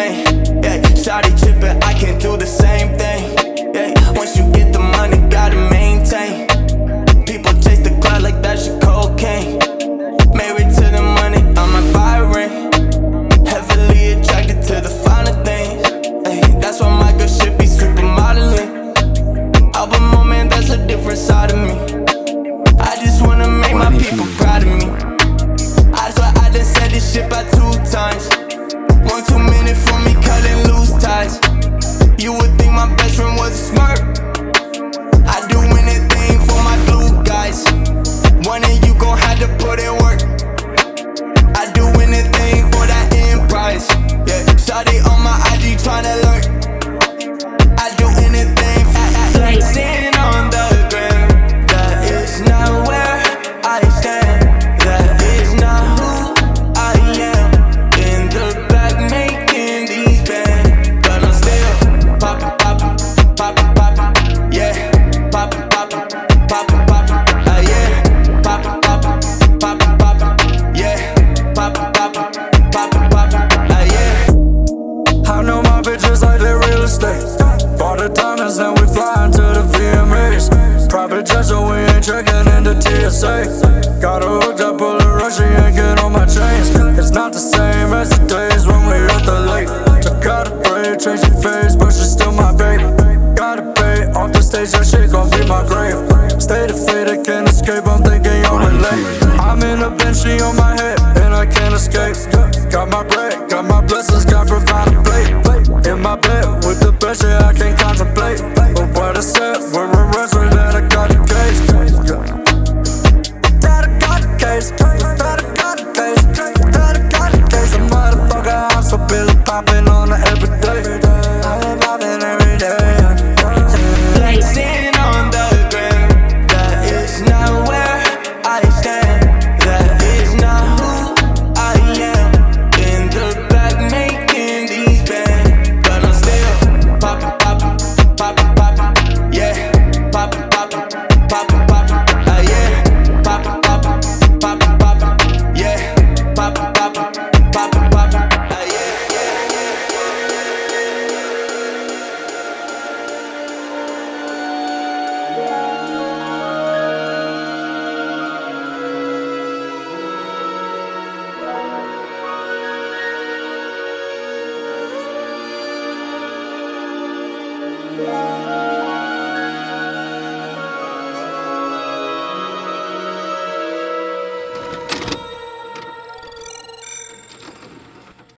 thing. Yeah, shawty trippin', I can't do the same thing. Yeah, once you get my IG tryna TSA. Got her hooked up, pull a rush, she ain't get on my chains. It's not the same as the days when we at the lake. Took out a break, changed the face, but she's still my babe. Gotta pay off the stage, that shit gon' be my grave. Stay defeated, I can't escape, I'm thinking you're late. I'm in a bench, she on my head, and I can't escape. Got my bread, got my blessings, got provide a plate. In my bed with the pressure, I can't I've been on the Música